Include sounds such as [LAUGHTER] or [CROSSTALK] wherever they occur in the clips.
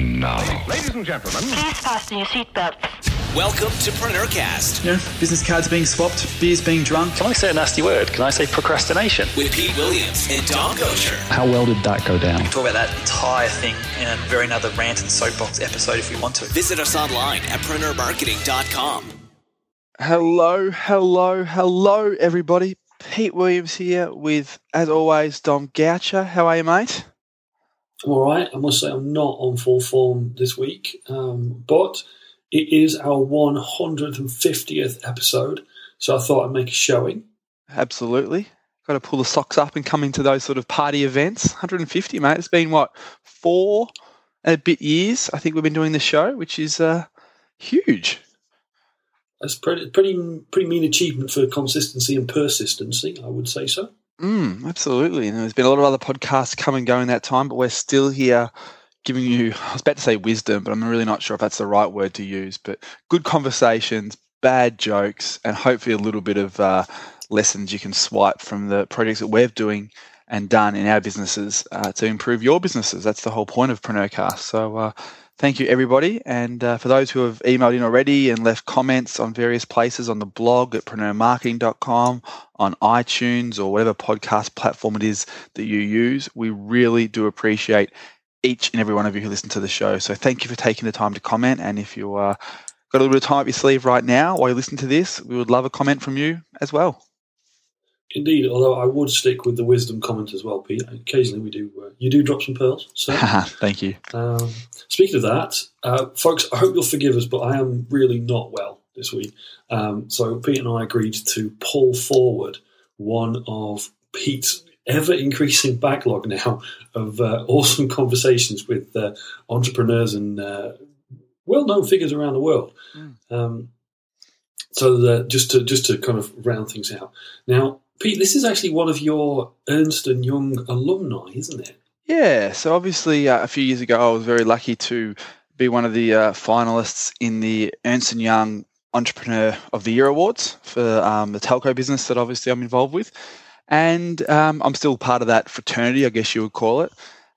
And now, Ladies and gentlemen, Please fasten your seatbelts. Welcome to Preneurcast You know, business cards being swapped, beers being drunk. Can I say a nasty word? Can I say procrastination? with Pete Williams and Dom Goucher. how well did that go down? We can talk about that entire thing in a very another rant and soapbox episode if we want to. Visit us online at preneurmarketing.com. Hello, hello, hello, everybody. Pete Williams here with, as always, Dom Goucher. How are you, mate? I'm all right. I must say I'm not on full form this week, um, but it is our 150th episode, so I thought I'd make a showing. Absolutely. Got to pull the socks up and come into those sort of party events. 150, mate. It's been, what, four and a bit years, I think we've been doing the show, which is uh, huge. That's pretty, pretty, pretty mean achievement for consistency and persistency. I would say so. Mm, absolutely. And there's been a lot of other podcasts come and go in that time, but we're still here giving you, I was about to say wisdom, but I'm really not sure if that's the right word to use, but good conversations, bad jokes, and hopefully a little bit of uh, lessons you can swipe from the projects that we're doing and done in our businesses uh, to improve your businesses. That's the whole point of Preneurcast. So, uh, Thank you, everybody. And uh, for those who have emailed in already and left comments on various places on the blog at preneurmarketing.com, on iTunes, or whatever podcast platform it is that you use, we really do appreciate each and every one of you who listen to the show. So thank you for taking the time to comment. And if you uh, got a little bit of time up your sleeve right now while you listen to this, we would love a comment from you as well. Indeed, although I would stick with the wisdom comment as well, Pete. Occasionally we do, uh, you do drop some pearls. So, [LAUGHS] thank you. um, speaking of that, uh, folks, I hope you'll forgive us, but I am really not well this week. Um, so Pete and I agreed to pull forward one of Pete's ever increasing backlog now of uh, awesome [LAUGHS] conversations with uh, entrepreneurs and uh, well known figures around the world. Um, so that just to just to kind of round things out. Now, Pete, this is actually one of your Ernst and Young alumni, isn't it? Yeah, so obviously uh, a few years ago, I was very lucky to be one of the uh, finalists in the Ernst and Young Entrepreneur of the Year awards for um, the telco business that obviously I'm involved with, and um, I'm still part of that fraternity, I guess you would call it.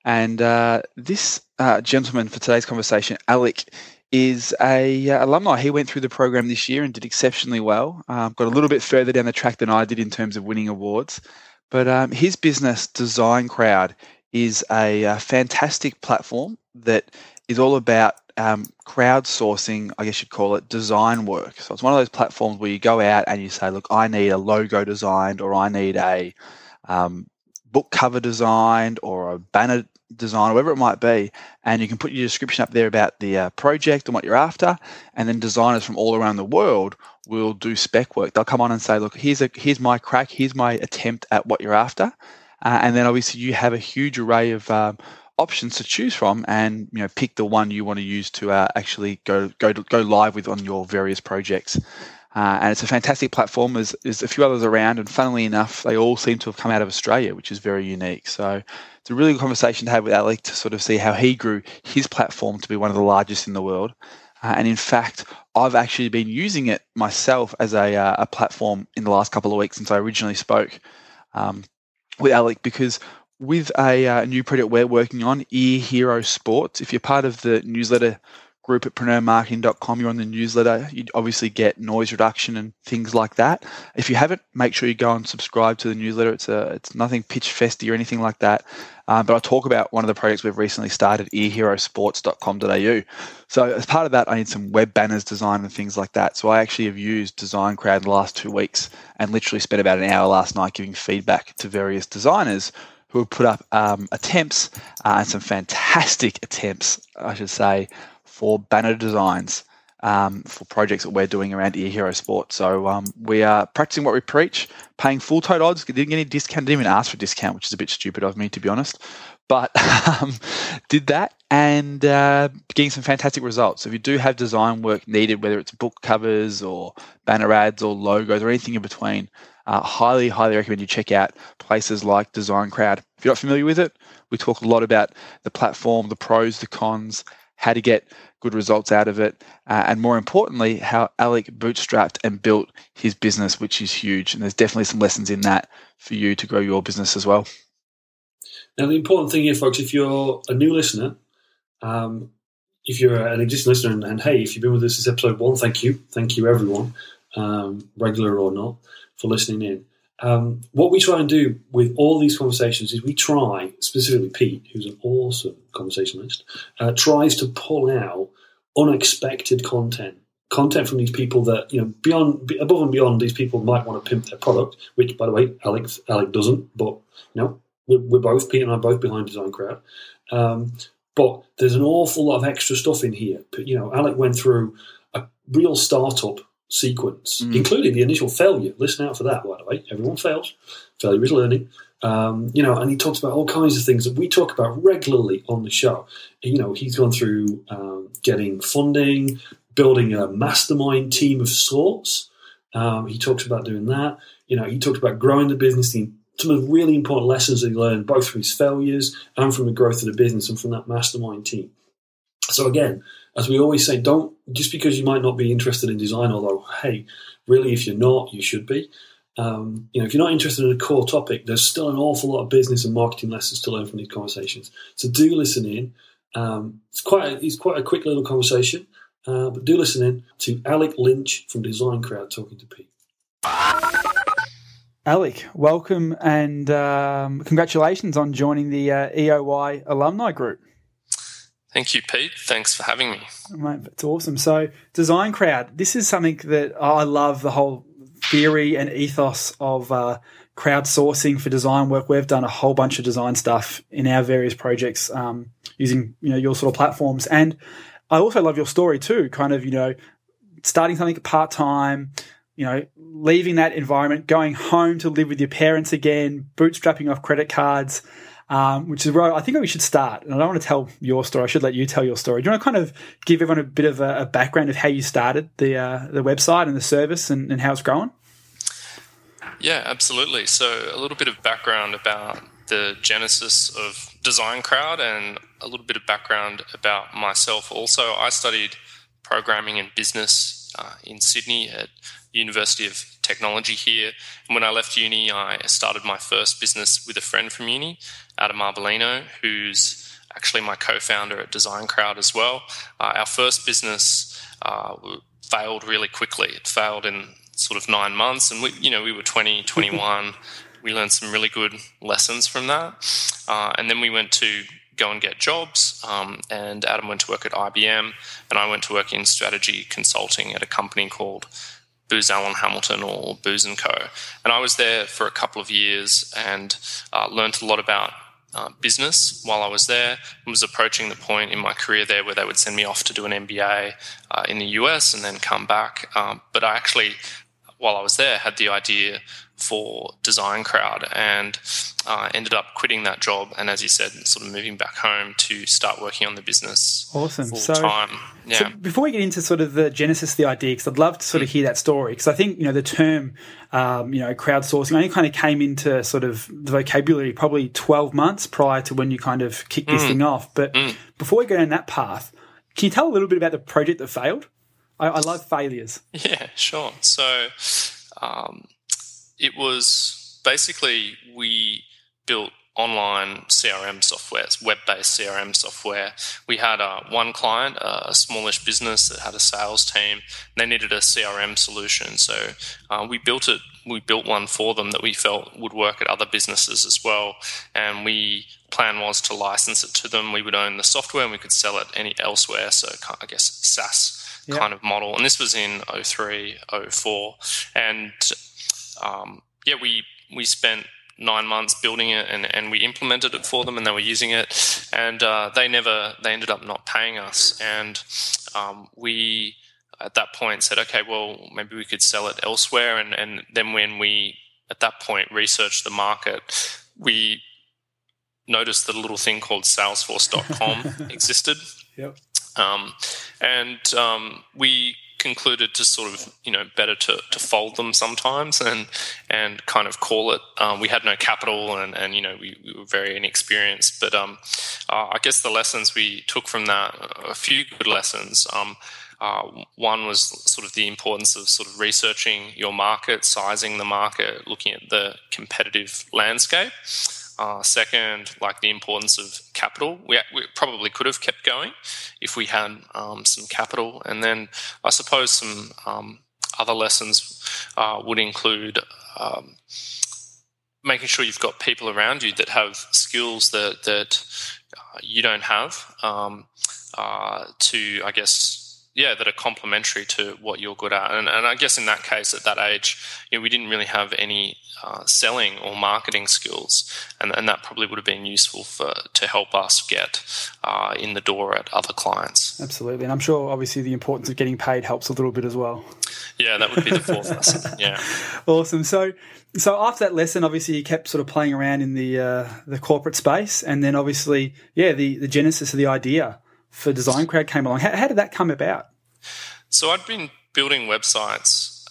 And uh, this uh, gentleman for today's conversation, Alec, is a uh, alumni. He went through the program this year and did exceptionally well. Um, got a little bit further down the track than I did in terms of winning awards. But um, his business, Design Crowd, is a, uh fantastic platform that is all about um, crowdsourcing, I guess you'd call it, design work. So it's one of those platforms where you go out and you say, look, I need a logo designed, or I need a um, book cover designed, or a banner design, or whatever it might be. And you can put your description up there about the uh, project and what you're after. And then designers from all around the world will do spec work. They'll come on and say, look, here's a here's my crack, here's my attempt at what you're after. Uh, and then obviously you have a huge array of um, options to choose from, and you know pick the one you want to use to uh, actually go go go live with on your various projects. Uh, and it's a fantastic platform. There's, there's a few others around, and funnily enough, they all seem to have come out of Australia, which is very unique. So it's a really good conversation to have with Alec to sort of see how he grew his platform to be one of the largest in the world. Uh, and in fact, I've actually been using it myself as a, uh, a platform in the last couple of weeks since I originally spoke um, with Alec because with a uh, new project we're working on, Ear Hero Sports, if you're part of the newsletter group at preneurmarketing.com, you're on the newsletter, you obviously get noise reduction and things like that. If you haven't, make sure you go and subscribe to the newsletter. It's a, it's nothing pitch festy or anything like that. Um, but I talk about one of the projects we've recently started, earherosports.com.au. So as part of that, I need some web banners designed and things like that. So I actually have used Design Crowd the last two weeks and literally spent about an hour last night giving feedback to various designers who have put up um, attempts uh, and some fantastic attempts, I should say, for banner designs um, for projects that we're doing around Ear Hero Sports. So um, we are practicing what we preach, paying full tote odds. Didn't get any discount, didn't even ask for a discount, which is a bit stupid of me, to be honest. But [LAUGHS] um, did that and uh, getting some fantastic results. So if you do have design work needed, whether it's book covers or banner ads or logos or anything in between, uh, highly, highly recommend you check out places like Design Crowd. If you're not familiar with it, we talk a lot about the platform, the pros, the cons, how to get good results out of it, uh, and more importantly, how Alec bootstrapped and built his business, which is huge. And there's definitely some lessons in that for you to grow your business as well. Now, the important thing here, folks, if you're a new listener, um, if you're an existing listener, and, and, hey, if you've been with us this episode one, thank you, thank you everyone, um, regular or not, for listening in. Um, what we try and do with all these conversations is we try, specifically Pete, who's an awesome conversationalist, uh, tries to pull out unexpected content. Content from these people that you know beyond above and beyond these people might want to pimp their product which by the way alex alec doesn't but you know we're, we're both pete and i both behind design crowd. Um, but there's an awful lot of extra stuff in here. You know alec went through a real startup sequence mm. including the initial failure listen out for that by the way everyone fails failure is learning um, you know, and he talks about all kinds of things that we talk about regularly on the show. You know, he's gone through um, getting funding, building a mastermind team of sorts. Um, he talks about doing that. You know, he talked about growing the business, the, some of the really important lessons that he learned, both from his failures and from the growth of the business and from that mastermind team. So again, as we always say, don't just because you might not be interested in design, although hey, really, if you're not, you should be. Um, you know, if you're not interested in a core topic, there's still an awful lot of business and marketing lessons to learn from these conversations. So do listen in. Um, it's quite a, it's quite a quick little conversation. Uh, but do listen in to Alec Lynch from Design Crowd talking to Pete. Alec, welcome and um, congratulations on joining the uh, EOY alumni group. Thank you, Pete. Thanks for having me. It's awesome. So, Design Crowd, this is something that I love the whole theory and ethos of uh, crowdsourcing for design work. We've done a whole bunch of design stuff in our various projects um, using you know your sort of platforms, and I also love your story too, kind of, you know, starting something part time, you know, leaving that environment, going home to live with your parents again, bootstrapping off credit cards, um, which is where I think we should start. And I don't want to tell your story. I should let you tell your story. Do you want to kind of give everyone a bit of a, a background of how you started the uh, the website and the service and, and how it's growing? Yeah, absolutely. So a little bit of background about the genesis of Design Crowd and a little bit of background about myself. Also, I studied programming and business uh, in Sydney at University of Technology here. And when I left uni, I started my first business with a friend from uni, Adam Arbolino, who's actually my co-founder at Design Crowd as well. Uh, our first business uh, failed really quickly. It failed in sort of nine months, and we, you know, we were 20, [LAUGHS] 21 we learned some really good lessons from that. Uh, and then we went to go and get jobs. Um, and Adam went to work at IBM, and I went to work in strategy consulting at a company called Booz Allen Hamilton or Booz and Co. And I was there for a couple of years and uh, learned a lot about uh, business while I was there. I was approaching the point in my career there where they would send me off to do an MBA uh, in the US and then come back. Um, but I actually, while I was there, had the idea for Design Crowd and uh, ended up quitting that job and, as you said, sort of moving back home to start working on the business. Awesome. So. Yeah. So before we get into sort of the genesis of the idea, because I'd love to sort of hear that story, because I think you know the term, um, you know, crowdsourcing only kind of came into sort of the vocabulary probably twelve months prior to when you kind of kicked this mm. thing off. But mm. before we go down that path, can you tell a little bit about the project that failed? I, I love failures. [LAUGHS] Yeah, sure. So. Um, it was basically we built online CRM software, web-based CRM software. We had uh, one client, uh, a smallish business that had a sales team. They needed a CRM solution, so uh, we built it. We built one for them that we felt would work at other businesses as well. And we plan was to license it to them. We would own the software and we could sell it any elsewhere. So I guess SaaS yep. kind of model. And this was in 03, 04. and um, yeah, we we spent nine months building it and, and we implemented it for them and they were using it and uh, they never they ended up not paying us and um, we at that point said okay well maybe we could sell it elsewhere and, and then when we at that point researched the market we noticed that a little thing called salesforce.com [LAUGHS] existed yep. Um, and um, we concluded to sort of you know better to, to fold them sometimes and and kind of call it. Um, we had no capital and and you know we, we were very inexperienced, but um, uh, I guess the lessons we took from that a few good lessons. Um, uh, one was sort of the importance of sort of researching your market, sizing the market, looking at the competitive landscape. Uh, second, like the importance of capital. We, we, probably could have kept going if we had um, some capital. And then I suppose some um, other lessons uh, would include um, making sure you've got people around you that have skills that, that uh, you don't have um, uh, to, I guess, yeah, that are complementary to what you're good at. And, and I guess in that case, at that age, you know, we didn't really have any uh, selling or marketing skills, and, and that probably would have been useful for to help us get uh, in the door at other clients. Absolutely, and I'm sure obviously the importance of getting paid helps a little bit as well. Yeah, that would be the fourth lesson. Yeah, [LAUGHS] awesome. So, so after that lesson, obviously you kept sort of playing around in the uh, the corporate space, and then obviously, yeah, the the genesis of the idea for Design Crowd came along. How, how did that come about? So I'd been building websites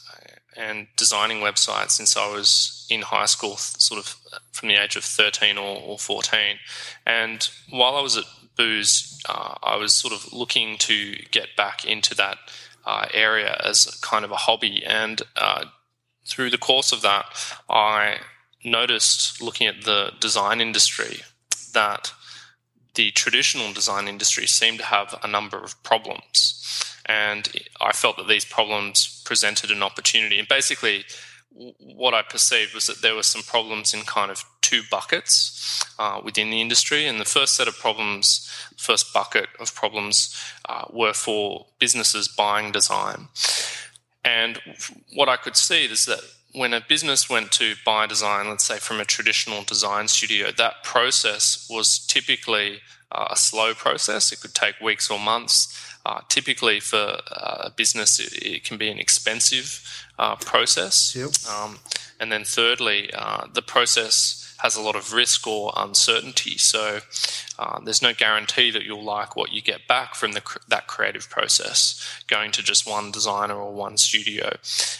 and designing websites since I was in high school, sort of from the age of 13 or, or 14. And while I was at Booz, uh, I was sort of looking to get back into that uh, area as kind of a hobby. And uh, through the course of that, I noticed looking at the design industry that the traditional design industry seemed to have a number of problems. And I felt that these problems presented an opportunity. And basically, what I perceived was that there were some problems in kind of two buckets uh, within the industry. And the first set of problems, first bucket of problems, uh, were for businesses buying design. And what I could see is that when a business went to buy design, let's say from a traditional design studio, that process was typically uh, a slow process. It could take weeks or months. Uh, typically, for uh, a business, it, it, can be an expensive uh, process. Yep. Um, and then, thirdly, uh, the process has a lot of risk or uncertainty. So uh, there's no guarantee that you'll like what you get back from the, that creative process going to just one designer or one studio.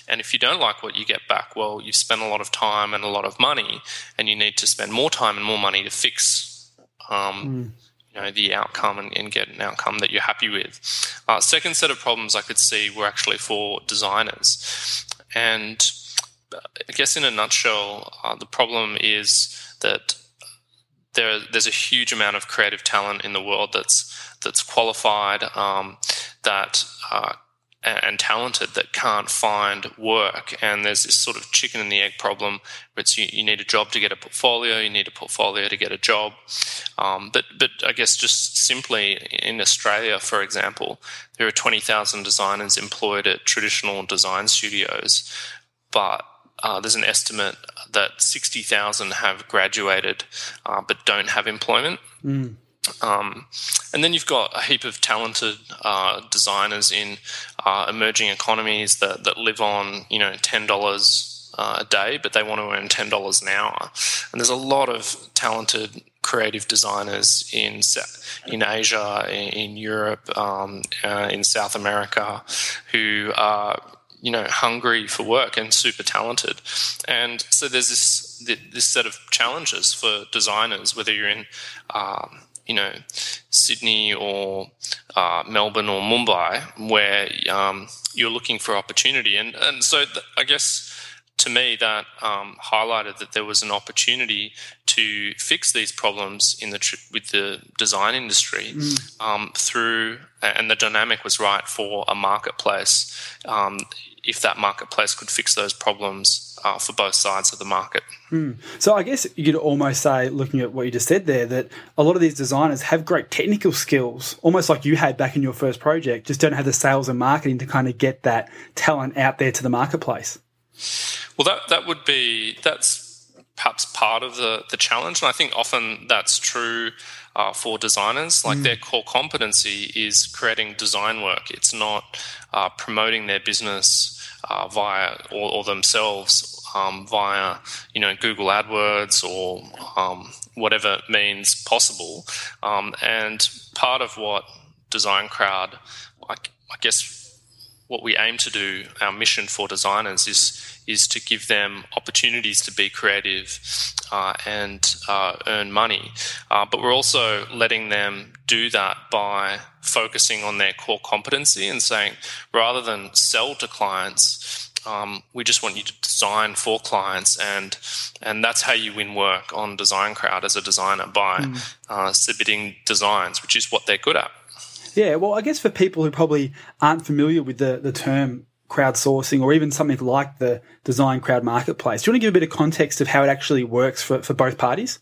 And if you don't like what you get back, well, you've spent a lot of time and a lot of money, and you need to spend more time and more money to fix. Um, mm. You know the outcome and, and, get an outcome that you're happy with. Uh, second set of problems I could see were actually for designers, and I guess in a nutshell, uh, the problem is that there, there's a huge amount of creative talent in the world that's that's qualified, um, that uh, and talented that can't find work. And there's this sort of chicken and the egg problem. Where It's you, you need a job to get a portfolio, you need a portfolio to get a job. Um, but but I guess just simply in Australia, for example, there are twenty thousand designers employed at traditional design studios, but uh, there's an estimate that 60,000 have graduated uh, but don't have employment. Mm. Um, and then you've got a heap of talented uh, designers in uh, emerging economies that, that live on, you know, ten dollars uh, a day, but they want to earn ten dollars an hour. And there's a lot of talented creative designers in in Asia, in, Europe, um, uh, in South America, who are you know hungry for work and super talented and so there's this this set of challenges for designers whether you're in um, you know Sydney or uh, Melbourne or Mumbai where um, you're looking for opportunity and and so th- I guess to me that um, highlighted that there was an opportunity to fix these problems in the tr- with the design industry mm. um, through and the dynamic was right for a marketplace um, if that marketplace could fix those problems uh, for both sides of the market. Mm. So I guess you could almost say, looking at what you just said there, that a lot of these designers have great technical skills, almost like you had back in your first project, just don't have the sales and marketing to kind of get that talent out there to the marketplace. Well, that that would be that's perhaps part of the the challenge, and I think often that's true uh, for designers. Like mm. their core competency is creating design work. It's not uh, promoting their business uh, via or, or themselves um, via you know Google AdWords or um, whatever means possible. Um, and part of what Design Crowd, I, I guess, what we aim to do, our mission for designers is is to give them opportunities to be creative uh, and uh, earn money. Uh, but we're also letting them do that by focusing on their core competency and saying rather than sell to clients, Um, we just want you to design for clients, and and that's how you win work on Design Crowd as a designer by mm. uh, submitting designs, which is what they're good at. Yeah, well, I guess for people who probably aren't familiar with the, the term crowdsourcing or even something like the design crowd marketplace, do you want to give a bit of context of how it actually works for, for both parties?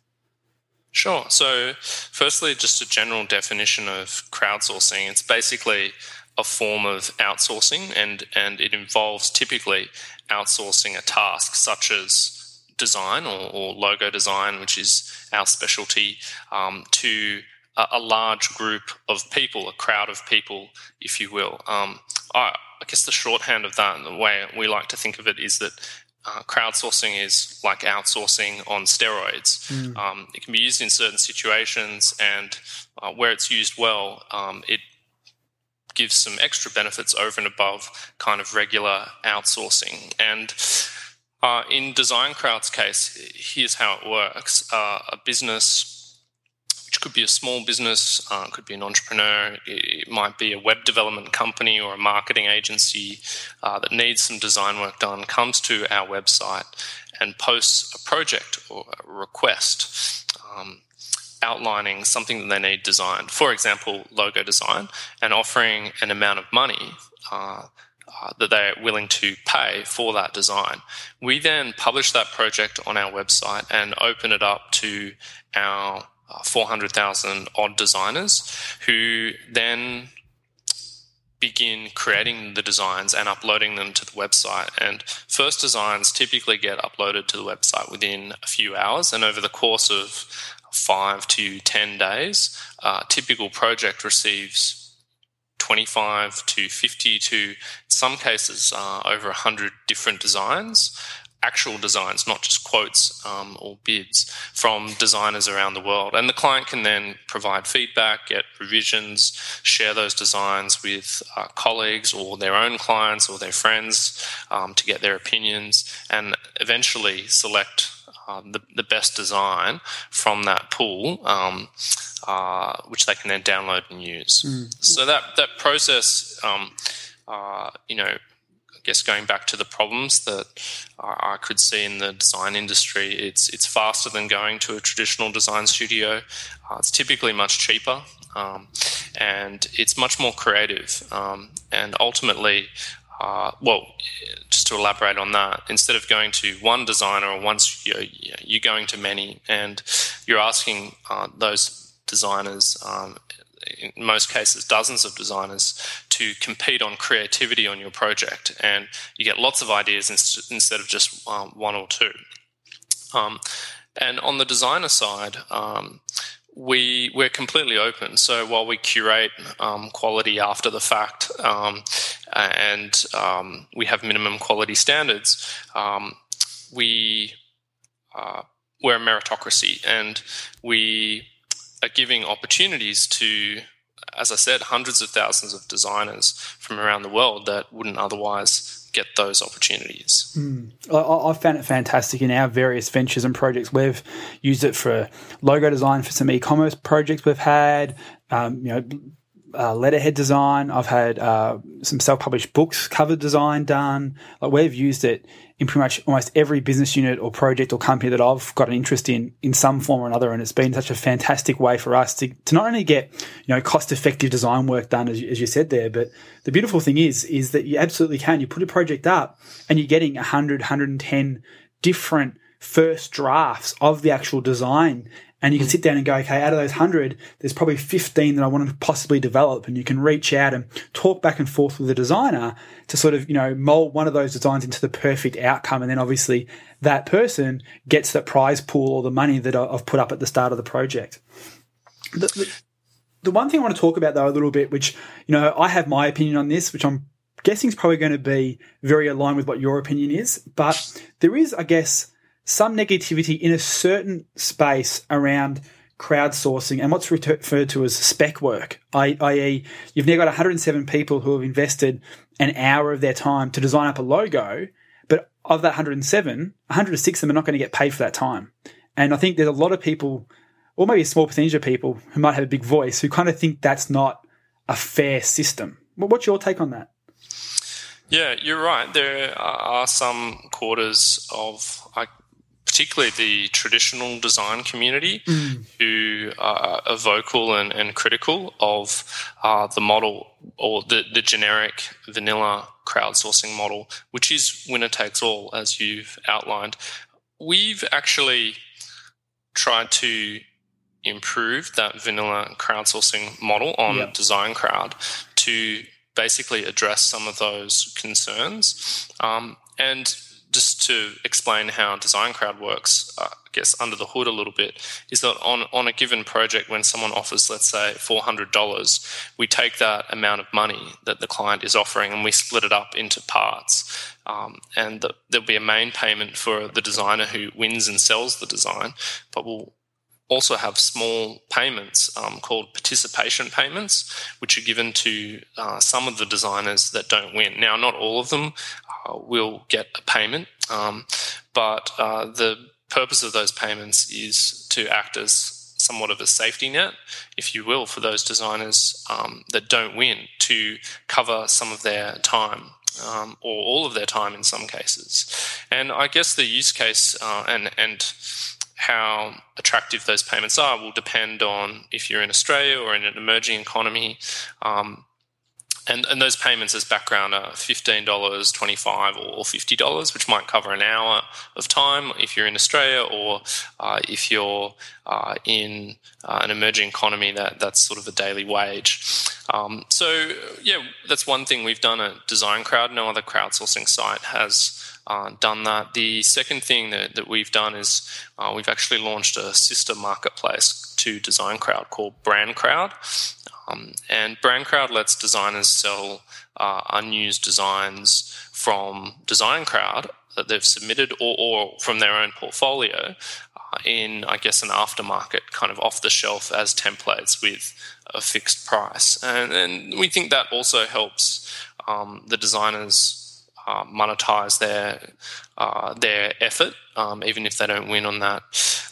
Sure. So, firstly, just a general definition of crowdsourcing. It's basically a form of outsourcing, and, and it involves typically outsourcing a task such as design or, or logo design, which is our specialty, um, to a, a, large group of people, a crowd of people, if you will. Um, I, I guess the shorthand of that, and the way we like to think of it, is that uh, crowdsourcing is like outsourcing on steroids. Mm. Um, it can be used in certain situations, and uh, where it's used well, um, it gives some extra benefits over and above kind of regular outsourcing. And uh, in Design Crowd's case, here's how it works: uh, a business could be a small business, uh, could be an entrepreneur, it might be a web development company or a marketing agency uh, that needs some design work done, comes to our website and posts a project or a request. Um, outlining something that they need designed, for example, logo design, and offering an amount of money uh, uh, that they're willing to pay for that design. We then publish that project on our website and open it up to our uh, 400,000 odd designers who then begin creating the designs and uploading them to the website. And first designs typically get uploaded to the website within a few hours. And over the course of five to 10 days, a typical project receives 25 to 50 to some cases uh, over 100 different designs actual designs, not just quotes um, or bids from designers around the world. And the client can then provide feedback, get revisions, share those designs with uh, colleagues or their own clients or their friends um, to get their opinions and eventually select uh, the, the best design from that pool. Um, uh, which they can then download and use. Mm. So that that process, um, uh, you know, guess going back to the problems that I could see in the design industry, it's it's faster than going to a traditional design studio. Uh, it's typically much cheaper, um, and it's much more creative. Um, and ultimately, uh, well, just to elaborate on that, instead of going to one designer or one studio, you're going to many, and you're asking uh, those designers um, in most cases, dozens of designers to compete on creativity on your project, and you get lots of ideas instead of just um, one or two. Um, and on the designer side, um, we we're completely open. So while we curate um, quality after the fact, um, and um, we have minimum quality standards, we uh, we're a meritocracy, and we are giving opportunities to, as I said, hundreds of thousands of designers from around the world that wouldn't otherwise get those opportunities. Mm. I, have found it fantastic in our various ventures and projects. We've used it for logo design for some e-commerce projects we've had. Um, you know, uh, letterhead design. I've had uh, some self-published books cover design done. Like we've used it in pretty much almost every business unit or project or company that I've got an interest in in some form or another, and it's been such a fantastic way for us to to not only get you know cost-effective design work done as you, as you said there, but the beautiful thing is is that you absolutely can. You put a project up, and you're getting 100, 110 different first drafts of the actual design and you can hmm. sit down and go, okay, out of those 100, there's probably 15 that I want to possibly develop. And you can reach out and talk back and forth with the designer to sort of, you know, mold one of those designs into the perfect outcome. And then obviously that person gets that prize pool or the money that I've put up at the start of the project. The, the, the one thing I want to talk about though a little bit, which, you know, I have my opinion on this, which I'm guessing is probably going to be very aligned with what your opinion is, but there is, I guess, some negativity in a certain space around crowdsourcing and what's referred to as spec work, i.e., you've now got 107 people who have invested an hour of their time to design up a logo, but of that 107, 106 of them are not going to get paid for that time. And I think there's a lot of people, or maybe a small percentage of people who might have a big voice who kind of think that's not a fair system. What's your take on that? Yeah, you're right. There are some quarters of, uh, particularly the traditional design community, Mm. who are, are vocal and, and critical of uh, the model or the, the generic vanilla crowdsourcing model, which is winner takes all, as you've outlined. We've actually tried to improve that vanilla crowdsourcing model on Yep. Design Crowd to basically address some of those concerns. Um, and just to explain how Design Crowd works, uh, I guess under the hood a little bit, is that on, on a given project, when someone offers, let's say, $400, we take that amount of money that the client is offering and we split it up into parts. Um, and the, there'll be a main payment for the designer who wins and sells the design, but we'll also have small payments um, called participation payments, which are given to uh, some of the designers that don't win. Now, not all of them will get a payment, um, but uh, the purpose of those payments is to act as somewhat of a safety net, if you will, for those designers um, that don't win to cover some of their time. Um, or all of their time in some cases, and I guess the use case uh, and and how attractive those payments are will depend on if you're in Australia or in an emerging economy. Um, and, and those payments as background are $15, $25 or $50, which might cover an hour of time if you're in Australia or uh, if you're uh, in uh, an emerging economy that that's sort of a daily wage. Um, so, yeah, that's one thing we've done at Design Crowd. No other crowdsourcing site has uh, done that. The second thing that, that we've done is uh, we've actually launched a sister marketplace to Design Crowd called Brand Crowd. Um, and Brand Crowd lets designers sell uh, unused designs from Design Crowd that they've submitted or, or from their own portfolio uh, in, I guess, an aftermarket kind of off the shelf as templates with a fixed price. And, and we think that also helps um, the designers uh, monetize their uh, their effort, um, even if they don't win on that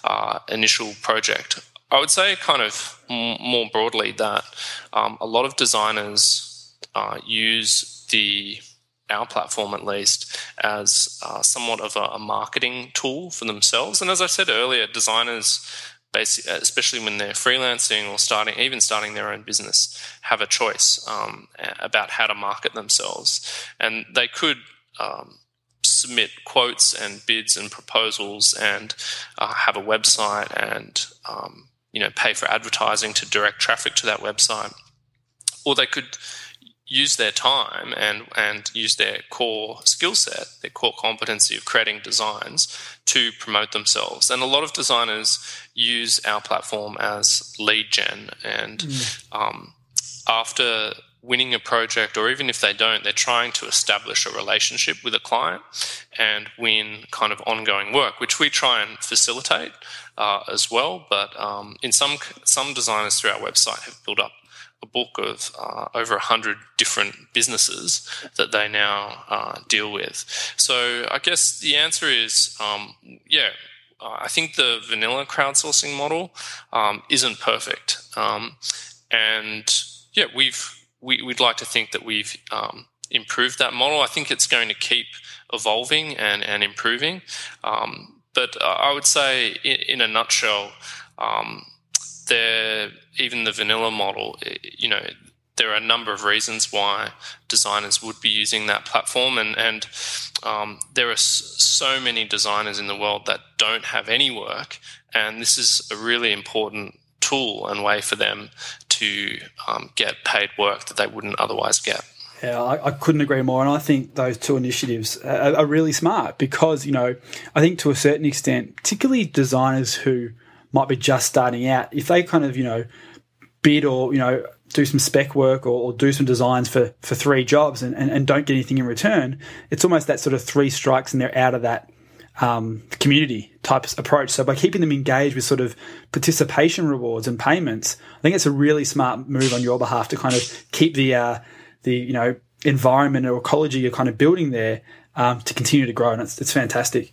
uh, initial project. I would say, kind of more broadly, that um, a lot of designers uh, use the our platform at least as uh, somewhat of a, a marketing tool for themselves. And as I said earlier, designers especially when they're freelancing or starting, even starting their own business, have a choice um, about how to market themselves, and they could. Um, submit quotes and bids and proposals and uh, have a website and um, you know pay for advertising to direct traffic to that website. Or they could use their time and and use their core skill set their core competency of creating designs to promote themselves. And a lot of designers use our platform as lead gen. And um, after winning a project, or even if they don't, they're trying to establish a relationship with a client and win kind of ongoing work, which we try and facilitate uh, as well. But um, in some some designers through our website have built up a book of uh, over a hundred different businesses that they now uh, deal with. So I guess the answer is, um, yeah. I think the vanilla crowdsourcing model um, isn't perfect, um, and yeah, we've we, would like to think that we've um, improved that model. I think it's going to keep evolving and, and improving. Um, but uh, I would say, in, in a nutshell, um, there even the vanilla model, you know, there are a number of reasons why designers would be using that platform, and and um, there are so many designers in the world that don't have any work, and this is a really important tool and way for them to um, get paid work that they wouldn't otherwise get. Yeah, I, I, couldn't agree more. And I think those two initiatives are, are, really smart because, you know, I think to a certain extent, particularly designers who might be just starting out, if they kind of, you know, bid or, you know, do some spec work or, or do some designs for, for three jobs and, and, and don't get anything in return, it's almost that sort of three strikes and they're out of that um, community type approach. So by keeping them engaged with sort of participation rewards and payments, I think it's a really smart move on your behalf to kind of keep the uh, the you know environment or ecology you're kind of building there um, to continue to grow, and it's, it's fantastic.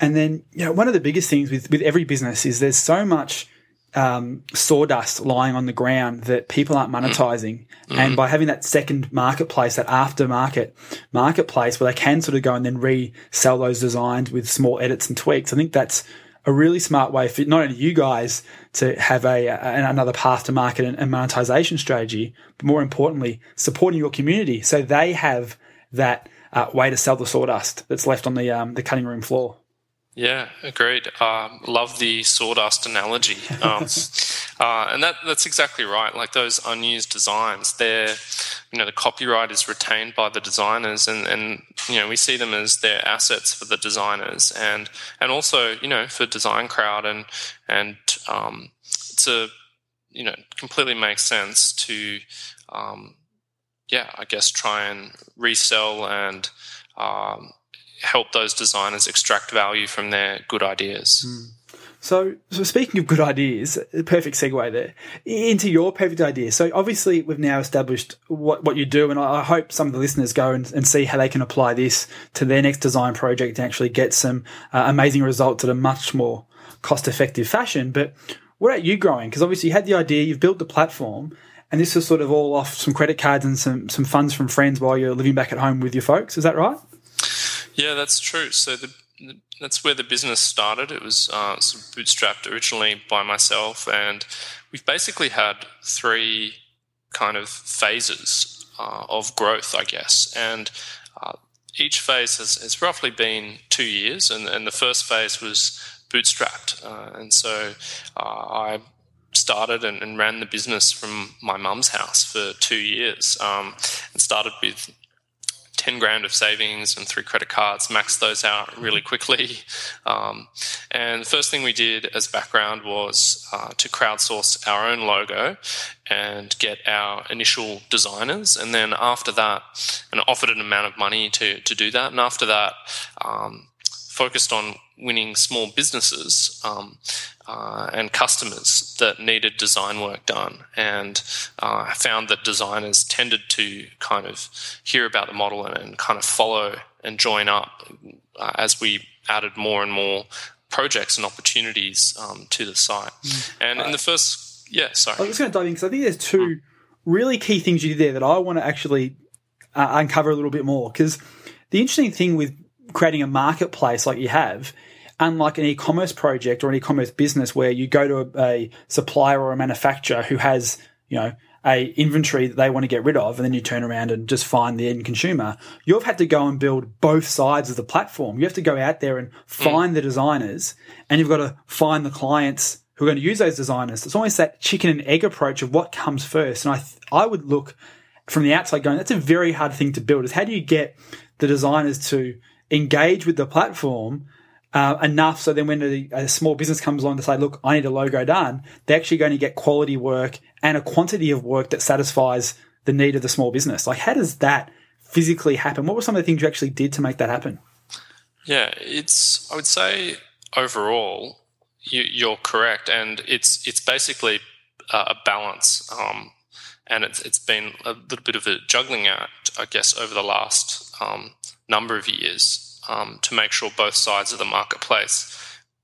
And then you know one of the biggest things with with every business is there's so much um, sawdust lying on the ground that people aren't monetizing. And by having that second marketplace, that aftermarket marketplace where they can sort of go and then resell those designs with small edits and tweaks, I think that's a really smart way for not only you guys to have a, a another path to market and, and monetization strategy, but more importantly, supporting your community so they have that uh, way to sell the sawdust that's left on the um, the cutting room floor. Yeah, agreed. Um, love the sawdust analogy, um, [LAUGHS] uh, and that that's exactly right. Like those unused designs, they're you know the copyright is retained by the designers, and and you know we see them as their assets for the designers, and and also you know for Design Crowd, and and um, it's a you know completely makes sense to um, yeah I guess try and resell and um, help those designers extract value from their good ideas. So, so speaking of good ideas, perfect segue there into your perfect idea. So obviously we've now established what, what you do, and I I hope some of the listeners go and, and see how they can apply this to their next design project and actually get some uh, amazing results at a much more cost effective fashion. But what about you growing? Because obviously you had the idea, you've built the platform, and this is sort of all off some credit cards and some, some funds from friends while you're living back at home with your folks. Is that right? Yeah, that's true. So the, that's where the business started. It was uh, sort of bootstrapped originally by myself, and we've basically had three kind of phases uh, of growth, I guess. And uh, each phase has, has roughly been two years, and, and the first phase was bootstrapped. Uh, and so uh, I started and, and ran the business from my mum's house for two years um, and started with 10 grand of savings and three credit cards, maxed those out really quickly. [LAUGHS] Um, and the first thing we did as background was uh, to crowdsource our own logo and get our initial designers. And then after that, and offered an amount of money to, to do that. And after that, um, focused on winning small businesses um, uh, and customers that needed design work done, and uh, found that designers tended to kind of hear about the model and, and kind of follow and join up uh, as we added more and more projects and opportunities um, to the site. And in the first, yeah, sorry. I was just going to dive in because I think there's two really key things you did there that I want to actually uh, uncover a little bit more. Because the interesting thing with creating a marketplace like you have, unlike an e-commerce project or an e-commerce business where you go to a, a supplier or a manufacturer who has, you know, a inventory that they want to get rid of, and then you turn around and just find the end consumer. You've had to go and build both sides of the platform. You have to go out there and hmm. find the designers, and you've got to find the clients who are going to use those designers. It's almost that chicken and egg approach of what comes first. And I, th- I would look from the outside going, that's a very hard thing to build. Is how do you get the designers to engage with the platform uh, enough so then when a, a small business comes along to say, look, I need a logo done, they're actually going to get quality work and a quantity of work that satisfies the need of the small business. Like, how does that physically happen? What were some of the things you actually did to make that happen? Yeah, it's. I would say overall, you, you're correct, and it's it's basically uh, a balance, um, and it's it's been a little bit of a juggling act, I guess, over the last um, number of years um, to make sure both sides of the marketplace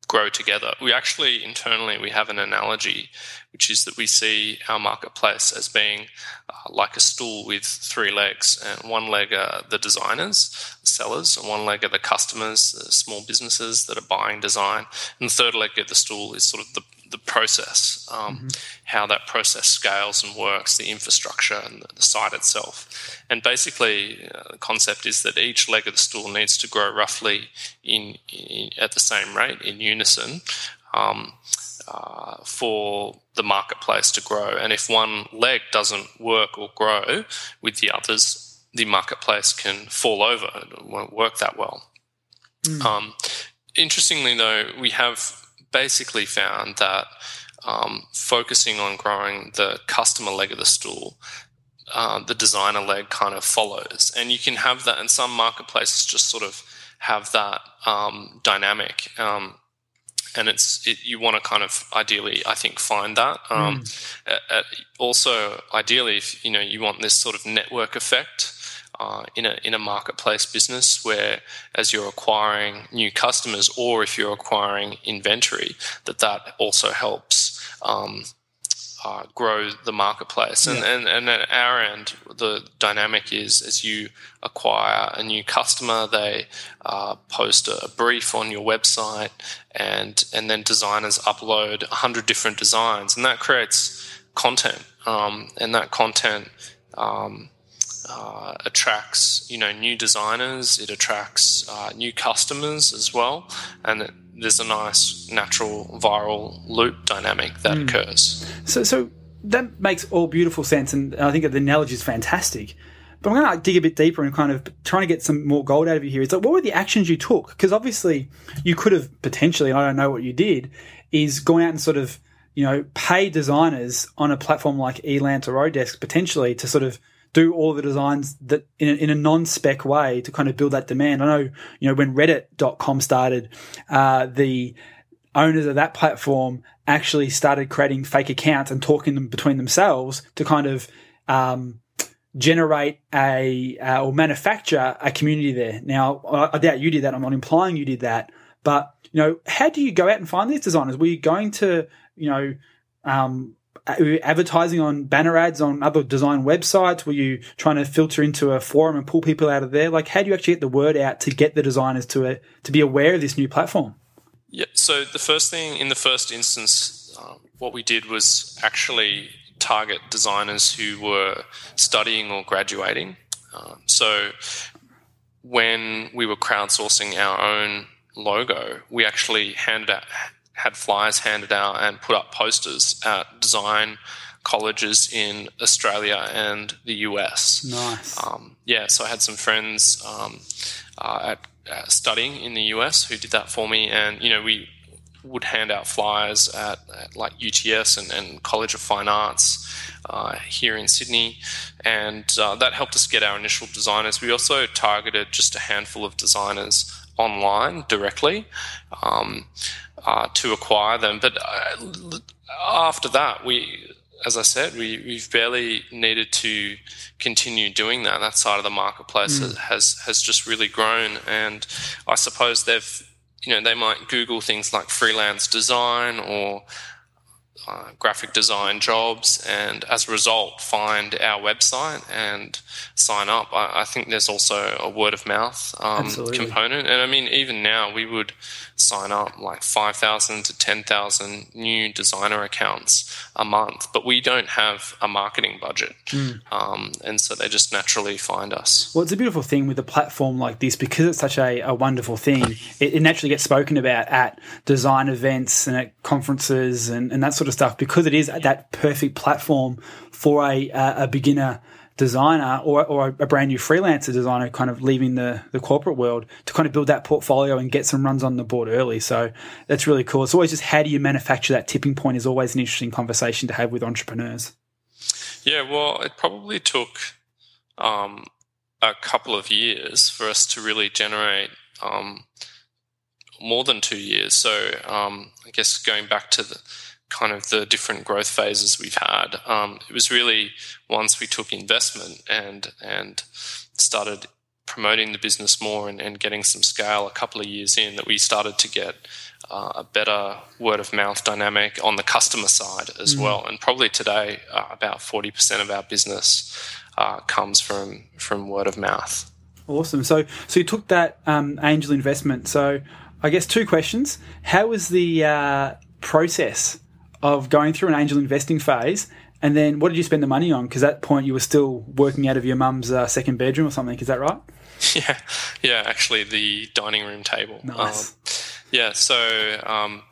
grow together. We actually internally we have an analogy, which is that we see our marketplace as being uh, like a stool with three legs, and one leg are the designers, the sellers, and one leg are the customers, the small businesses that are buying design, and the third leg of the stool is sort of the the process, um, how that process scales and works, the infrastructure and the site itself. And basically, uh, the concept is that each leg of the stool needs to grow roughly in, in at the same rate in unison. Um, uh, for the marketplace to grow, and if one leg doesn't work or grow with the others, the marketplace can fall over. It won't work that well. Um, interestingly, though, we have basically found that um, focusing on growing the customer leg of the stool, uh, the designer leg kind of follows. And you can have that, and some marketplaces just sort of have that um, dynamic. Um, and it's it, you want to kind of ideally, I think, find that. Um, uh, uh, also, ideally, if you know you want this sort of network effect uh, in a in a marketplace business where as you're acquiring new customers or if you're acquiring inventory that that also helps um, uh, grow the marketplace. And, and, and at our end, the dynamic is as you acquire a new customer, they uh, post a brief on your website, and and then designers upload hundred different designs, and that creates content, um, and that content. Um, uh, attracts you know new designers. It attracts uh, new customers as well, and it, there's a nice natural viral loop dynamic that Mm. occurs. So, so that makes all beautiful sense, and I think the analogy is fantastic. But I'm going to like dig a bit deeper and kind of trying to get some more gold out of you here. Is like, what were the actions you took? Because obviously, you could have potentially, I don't know what you did, is gone out and sort of, you know, pay designers on a platform like Elance or Odesk potentially to sort of do all the designs that in a, in a non-spec way to kind of build that demand. I know, you know, when Reddit.com started, uh, the owners of that platform actually started creating fake accounts and talking them between themselves to kind of um, generate a uh, or manufacture a community there. Now, I, I doubt you did that. I'm not implying you did that, but you know, how do you go out and find these designers? Were you going to, you know, um, advertising on banner ads on other design websites? Were you trying to filter into a forum and pull people out of there? Like, how do you actually get the word out to get the designers to a, to be aware of this new platform? Yeah. So the first thing in the first instance, uh, what we did was actually target designers who were studying or graduating. Um, so when we were crowdsourcing our own logo, we actually handed out had flyers handed out and put up posters at design colleges in Australia and the US. Nice. Um, yeah, so I had some friends um, uh, at uh, studying in the US who did that for me, and you know we would hand out flyers at, at like UTS and, and College of Fine Arts uh, here in Sydney, and uh, that helped us get our initial designers. We also targeted just a handful of designers online directly um, uh, to acquire them, but uh, after that we as I said, we, we've barely needed to continue doing that. That side of the marketplace Mm. has has just really grown, and I suppose they've you know they might Google things like freelance design or uh, graphic design jobs, and as a result, find our website and sign up. I, I think there's also a word of mouth um, component, and I mean even now we would sign up like five thousand to ten thousand new designer accounts a month, but we don't have a marketing budget, Mm. um, and so they just naturally find us. Well, it's a beautiful thing with a platform like this because it's such a, a wonderful thing. It, it naturally gets spoken about at design events and at conferences and, and that sort of stuff because it is that perfect platform for a, a, a beginner designer or, or a brand new freelancer designer kind of leaving the, the corporate world to kind of build that portfolio and get some runs on the board early. So that's really cool. It's always just how do you manufacture that tipping point is always an interesting conversation to have with entrepreneurs. Yeah, well, it probably took um, a couple of years for us to really generate um, more than two years. So um, I guess going back to the kind of the different growth phases we've had, um, it was really once we took investment and and started promoting the business more and, and getting some scale a couple of years in that we started to get uh, a better word of mouth dynamic on the customer side as Mm. well. And probably today, uh, about 40% of our business uh, comes from, from word of mouth. Awesome. So, so you took that um, angel investment. So, I guess two questions: How was the uh, process of going through an angel investing phase, and then what did you spend the money on? Because at that point you were still working out of your mum's uh, second bedroom or something. Is that right? [LAUGHS] yeah, yeah. Actually, the dining room table. Nice. Um, yeah. So, um,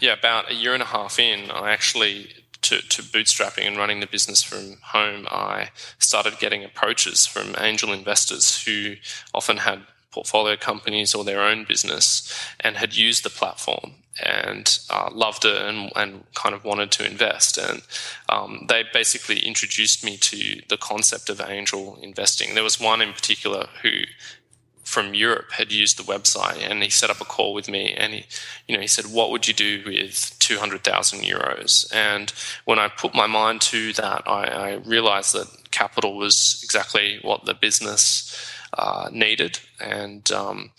yeah, about a year and a half in, I actually to, to bootstrapping and running the business from home, I started getting approaches from angel investors who often had portfolio companies or their own business and had used the platform and uh, loved it and, and kind of wanted to invest. And um, they basically introduced me to the concept of angel investing. There was one in particular who from Europe had used the website and he set up a call with me and he you know he said what would you do with 200,000 euros and when I put my mind to that I, I realized that capital was exactly what the business uh, needed, and um,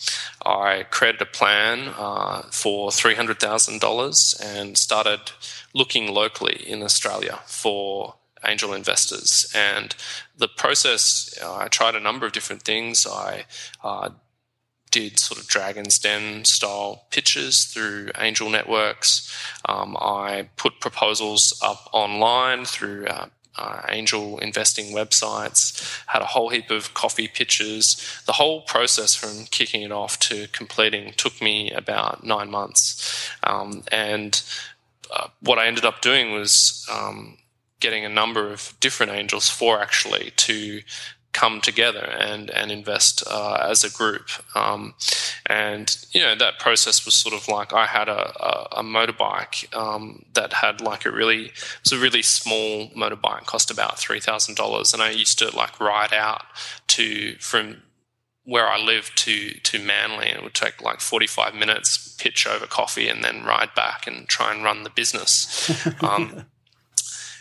I created a plan uh, for three hundred thousand dollars and started looking locally in Australia for angel investors. And the process, uh, I tried a number of different things. I uh, did sort of Dragon's Den style pitches through angel networks. Um, I put proposals up online through uh, uh, angel investing websites, had a whole heap of coffee pitches. The whole process from kicking it off to completing took me about nine months. Um, and uh, what I ended up doing was um, getting a number of different angels, four actually, to come together and and invest uh, as a group. Um, and you know that process was sort of like I had a, a, a motorbike um, that had like a really it was a really small motorbike, cost about three thousand dollars, and I used to like ride out to from where I lived to to Manly, and it would take like forty five minutes, pitch over coffee, and then ride back and try and run the business. [LAUGHS] Um,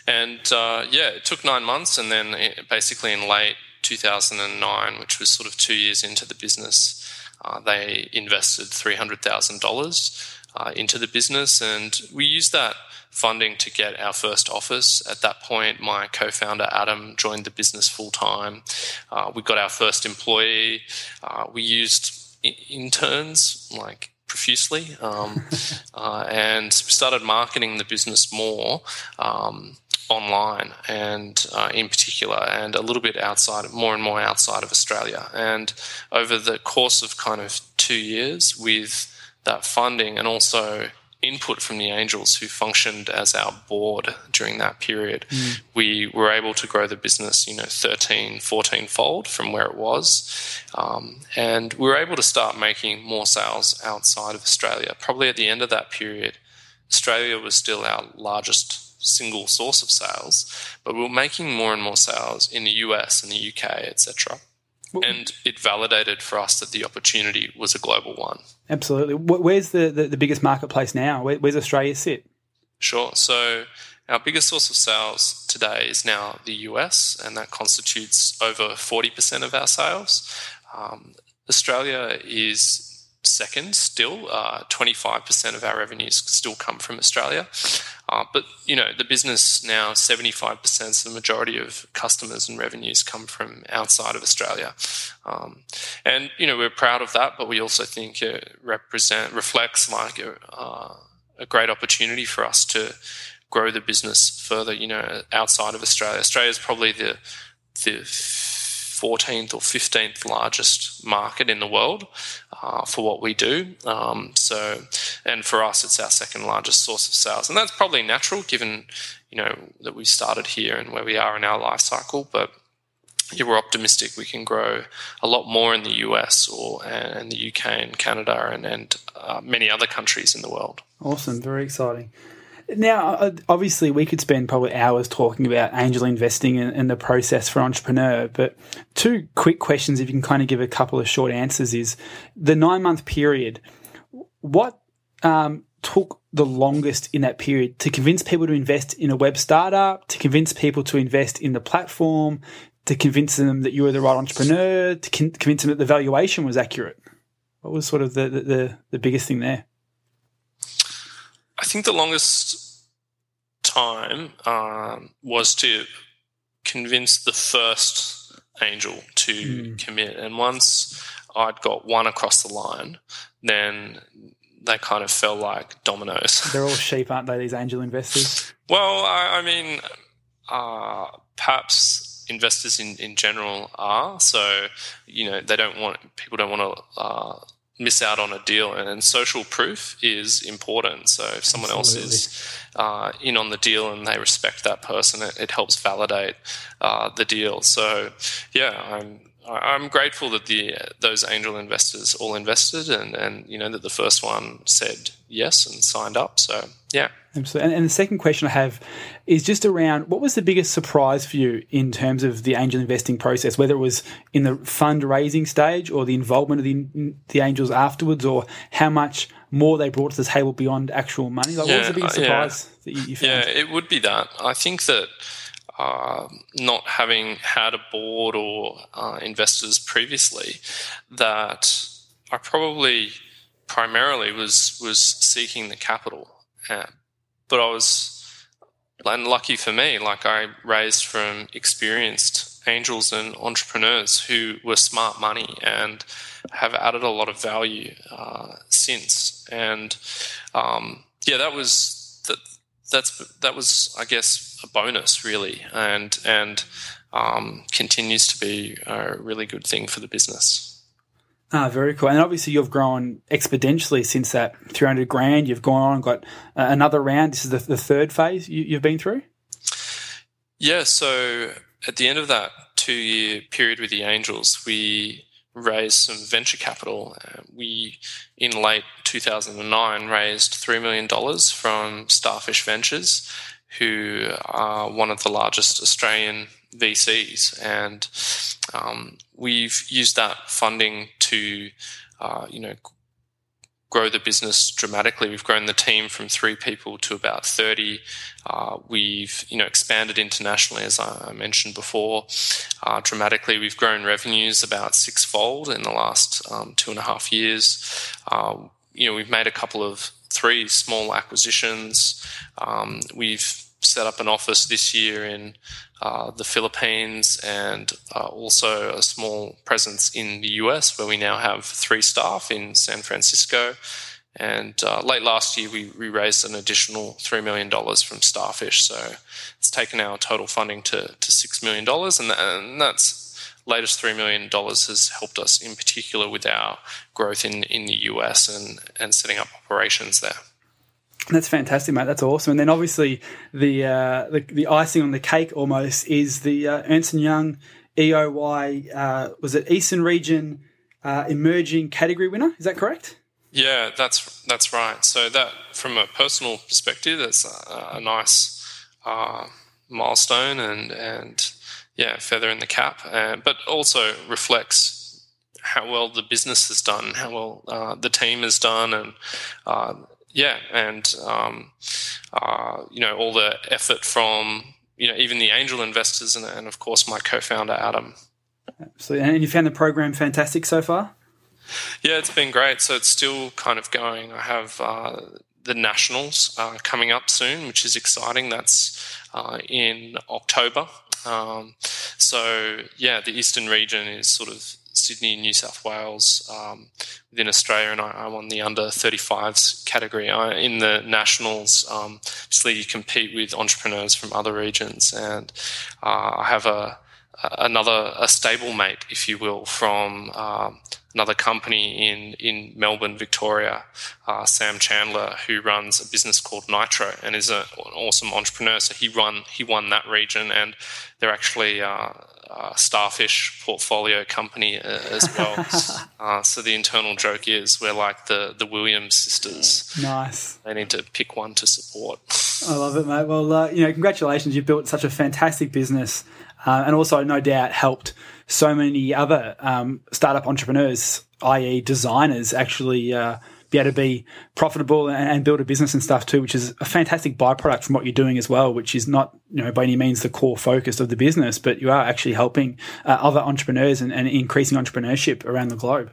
and uh, yeah, it took nine months, and then it, basically in late 2009, which was sort of two years into the business, uh, they invested $300,000 uh, into the business. And we used that funding to get our first office. At that point, my co founder Adam joined the business full time. Uh, we got our first employee. Uh, we used interns like profusely um, [LAUGHS] uh, and started marketing the business more. Um, online and uh, in particular and a little bit outside more and more outside of australia. And over the course of kind of two years with that funding and also input from the angels who functioned as our board during that period mm. we were able to grow the business you know 13 14 fold from where it was. Um, and we were able to start making more sales outside of australia. Probably at the end of that period australia was still our largest single source of sales, but we were making more and more sales in the US and the UK, etc. And it validated for us that the opportunity was a global one. Absolutely. Where's the, the, the biggest marketplace now? Where, where's Australia sit? Sure. So our biggest source of sales today is now the US, and that constitutes over 40% of our sales. Um, Australia is second still. Uh, 25% of our revenues still come from Australia. Uh, but, you know, the business now, 75%, so the majority of customers and revenues come from outside of Australia. Um, and, you know, we're proud of that, but we also think it represent, reflects like a, uh, a great opportunity for us to grow the business further, you know, outside of Australia. Australia is probably the, the 14th or 15th largest market in the world uh, for what we do. Um, so, and for us, it's our second largest source of sales, and that's probably natural given you know that we started here and where we are in our life cycle. But yeah, we're optimistic we can grow a lot more in the US or and the UK and Canada and, and uh, many other countries in the world. Awesome, very exciting. Now, uh, obviously, we could spend probably hours talking about angel investing and, and, the process for entrepreneur. But two quick questions, if you can kind of give a couple of short answers, is the nine month period. What um, took the longest in that period to convince people to invest in a web startup, to convince people to invest in the platform, to convince them that you were the right entrepreneur, to con- convince them that the valuation was accurate? What was sort of the, the, the biggest thing there? I think the longest time um, was to convince the first angel to mm. commit. And once I'd got one across the line, then they kind of fell like dominoes. [LAUGHS] They're all [LAUGHS] sheep, aren't they, these angel investors? well, I, I mean, uh, perhaps investors in, in general are. So, you know, they don't want, people don't want to. Uh, miss out on a deal. And, and social proof is important. So if someone Absolutely. else is uh, in on the deal and they respect that person, it, it helps validate uh, the deal. So yeah, I'm I'm grateful that the those angel investors all invested, and and you know that the first one said yes and signed up. So yeah. Absolutely. And, and, the second question I have is just around what was the biggest surprise for you in terms of the angel investing process, whether it was in the fundraising stage or the involvement of the, the angels afterwards, or how much more they brought to the table beyond actual money? Like, yeah, what was the biggest surprise yeah. that you, you, found? Yeah, it would be that. I think that uh, not having had a board or uh, investors previously, that I probably primarily was was seeking the capital, uh, but I was and lucky for me, like I raised from experienced angels and entrepreneurs who were smart money and have added a lot of value uh, since. And um, yeah, that was that. That's that was, I guess, a bonus really, and and um, continues to be a really good thing for the business. Ah, very cool. And obviously, you've grown exponentially since that 300 grand. You've gone on and got uh, another round. This is the, the third phase you, you've been through? Yeah. So at the end of that two year period with the Angels, we raised some venture capital. Uh, we, in late 2009, raised $3 million from Starfish Ventures, who are one of the largest Australian VCs. And um, we've used that funding to, uh, you know, grow the business dramatically. We've grown the team from three people to about 30. Uh, we've, you know, expanded internationally, as I mentioned before, uh, dramatically. We've grown revenues about sixfold in the last um, two and a half years. Uh, you know, we've made a couple of three small acquisitions. Um, we've set up an office this year in uh, the Philippines and uh, also a small presence in the US where we now have three staff in San Francisco. And uh, late last year, we, we, raised an additional $3 million from Starfish. So it's taken our total funding to, to $6 million. And, that, and that's latest $3 million has helped us in particular with our growth in, in the US and, and setting up operations there. That's fantastic, mate. That's awesome. And then obviously the uh, the, the, icing on the cake almost is the uh, Ernst Young EOY uh, was it Eastern Region uh, Emerging Category winner? Is that correct? Yeah, that's that's right. So that from a personal perspective, that's a, a nice uh, milestone and and yeah, feather in the cap. Uh, but also reflects how well the business has done, how well the team has done, and yeah, and um, uh, you know all the effort from you know even the angel investors and, and of course my co-founder Adam. Absolutely, and you found the program fantastic so far. Yeah, it's been great. So it's still kind of going. I have uh, the nationals uh, coming up soon, which is exciting. That's uh, in October. Um, so yeah, the eastern region is sort of Sydney, New South Wales, um, within Australia, and I, I, won the under 35s category. I, in the nationals, um, obviously you compete with entrepreneurs from other regions, and uh, I have a another a stablemate, if you will, from um, another company in in Melbourne, Victoria, uh, Sam Chandler, who runs a business called Nitro and is a, an awesome entrepreneur. So he won he won that region, and they're actually uh, uh, starfish portfolio company uh, as well. [LAUGHS] uh, so the internal joke is we're like the the Williams sisters. Nice. They need to pick one to support. I love it, mate. Well, uh, you know, congratulations. You've built such a fantastic business, uh, and also, no doubt, helped so many other um, startup entrepreneurs, i.e., designers, actually uh, be able to be profitable and, build a business and stuff too, which is a fantastic byproduct from what you're doing as well, which is not, you know, by any means the core focus of the business, but you are actually helping uh, other entrepreneurs and, and increasing entrepreneurship around the globe.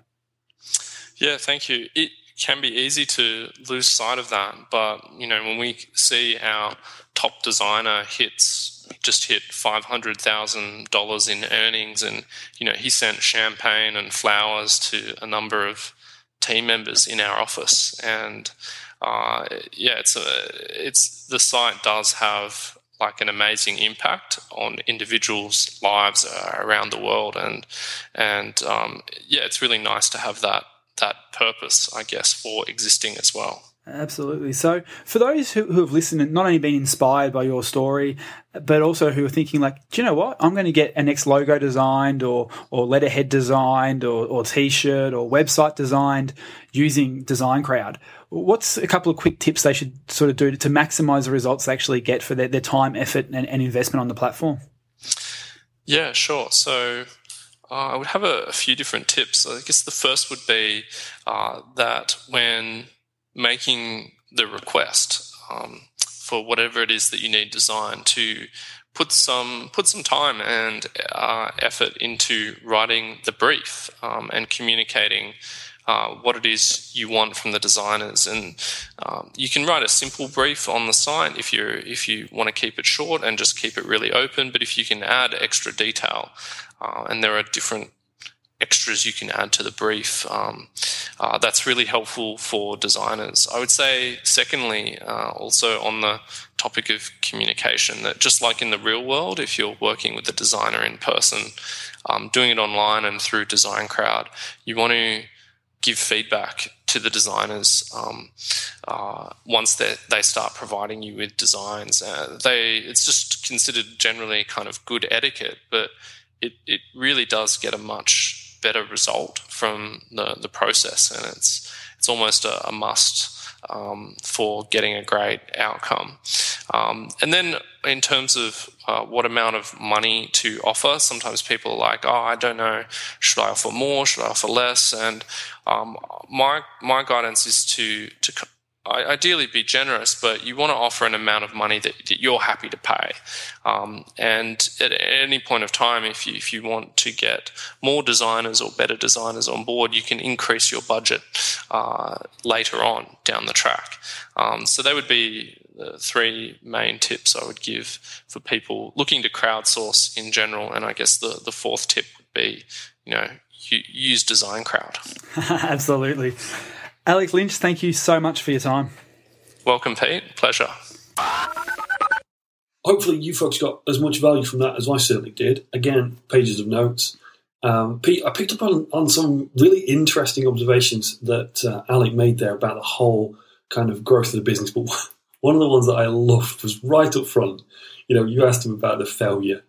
Yeah, thank you. It can be easy to lose sight of that, but you know, when we see our top designer hits just hit five hundred thousand dollars in earnings, and you know he sent champagne and flowers to a number of team members in our office, and uh, yeah, it's a, it's the site does have like an amazing impact on individuals' lives uh, around the world, and and um, yeah, it's really nice to have that that purpose, I guess, for existing as well. Absolutely. So, for those who, who have listened and not only been inspired by your story, but also who are thinking, like, do you know what? I'm going to get a next logo designed or, or letterhead designed or, or t shirt or website designed using DesignCrowd. What's a couple of quick tips they should sort of do to, to maximize the results they actually get for their, their time, effort, and, and investment on the platform? Yeah, sure. So, uh, I would have a, a, few different tips. I guess the first would be uh, that when making the request um, for whatever it is that you need design to put some put some time and uh, effort into writing the brief um, and communicating uh, what it is you want from the designers. And um, you can write a simple brief on the site if you if you want to keep it short and just keep it really open. But if you can add extra detail, uh, and there are different extras you can add to the brief. Um, uh, that's really helpful for designers. I would say, secondly, uh, also on the topic of communication, that just like in the real world, if you're working with a designer in person, um, doing it online and through DesignCrowd, you want to give feedback to the designers um, uh, once they, they start providing you with designs. Uh, they it's just considered generally kind of good etiquette, but it, it really does get a much better result from the, the process, and it's it's almost a, a must um, for getting a great outcome. Um, and then, in terms of uh, what amount of money to offer, sometimes people are like, "Oh, I don't know. Should I offer more? Should I offer less?" And um, my my guidance is to to ideally be generous, but you want to offer an amount of money that, that you're happy to pay. Um, and at any point of time, if you, if you want to get more designers or better designers on board, you can increase your budget uh, later on down the track. Um, so they would be the three main tips I would give for people looking to crowdsource in general. And I guess the, the fourth tip would be, you know, use DesignCrowd. [LAUGHS] Absolutely. Alec Lynch, thank you so much for your time. Welcome, Pete. Pleasure. Hopefully, you folks got as much value from that as I certainly did. Again, pages of notes. Um, Pete, I picked up on, on some really interesting observations that uh, Alec made there about the whole kind of growth of the business. But [LAUGHS] one of the ones that I loved was right up front. You know, you asked him about the failure,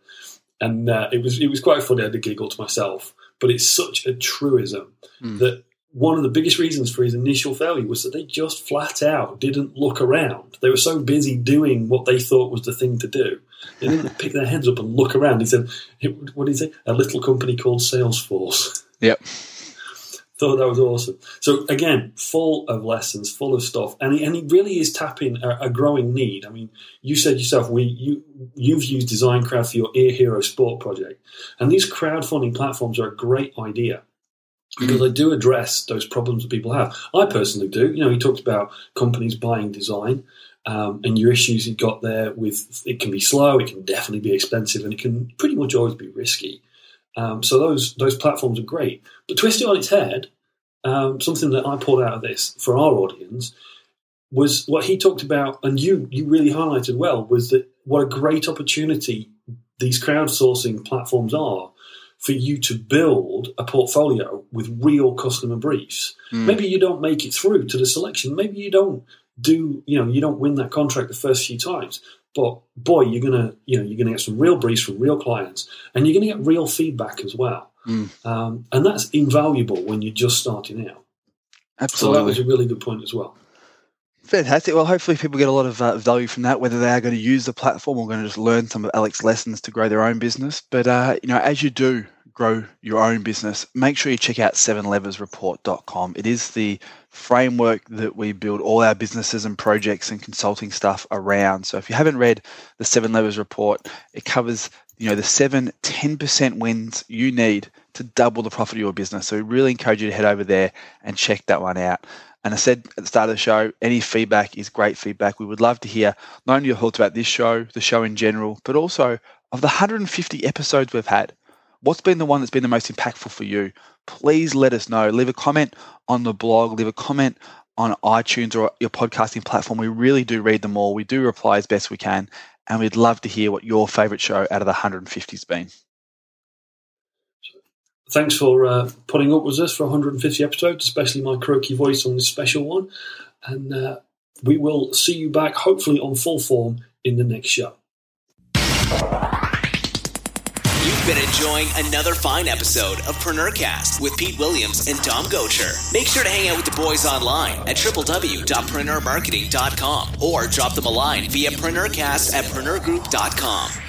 and uh, it was it was quite funny. I had to giggle to myself, but it's such a truism mm. that one of the biggest reasons for his initial failure was that they just flat out didn't look around. They were so busy doing what they thought was the thing to do. They didn't pick their heads up and look around. He said, what did he say? A little company called Salesforce. Yep. Thought that was awesome. So again, full of lessons, full of stuff, and he, and he really is tapping a, a, growing need. I mean, you said yourself, we you you've used DesignCrowd for your Ear Hero Sport project, and these crowdfunding platforms are a great idea because they do address those problems that people have. I personally do. You know, he talked about companies buying design um, and your issues you got there with it can be slow, it can definitely be expensive, and it can pretty much always be risky. Um, so those those platforms are great. But twisted on its head, um, something that I pulled out of this for our audience was what he talked about, and you you really highlighted well, was that what a great opportunity these crowdsourcing platforms are for you to build a portfolio with real customer briefs. Mm. Maybe you don't make it through to the selection. Maybe you don't do, you know, you don't win that contract the first few times. But boy, you're gonna, you know, you're gonna get some real briefs from real clients, and you're gonna get real feedback as well. Mm. Um, and that's invaluable when you're just starting out. Absolutely, so that was a really good point as well. Fantastic. Well, hopefully people get a lot of uh, value from that, whether they are going to use the platform or going to just learn some of Alec's lessons to grow their own business. But, uh, you know, as you do grow your own business, make sure you check out sevenleversreport.com. It is the framework that we build all our businesses and projects and consulting stuff around. So if you haven't read the Seven Levers report, it covers, you know, the seven 10% wins you need to double the profit of your business. So we really encourage you to head over there and check that one out. And I said at the start of the show, any feedback is great feedback. We would love to hear not only your thoughts about this show, the show in general, but also of the 150 episodes we've had. What's been the one that's been the most impactful for you? Please let us know. Leave a comment on the blog, leave a comment on iTunes or your podcasting platform. We really do read them all. We do reply as best we can. And we'd love to hear what your favorite show out of the 150 has been thanks for uh, putting up with us for 150 episodes, especially my croaky voice on this special one. And uh, we will see you back, hopefully, on full form in the next show. Been enjoying another fine episode of Preneurcast with Pete Williams and Dom Goucher. Make sure to hang out with the boys online at www.preneurmarketing.com or drop them a line via preneurcast at preneurgroup.com.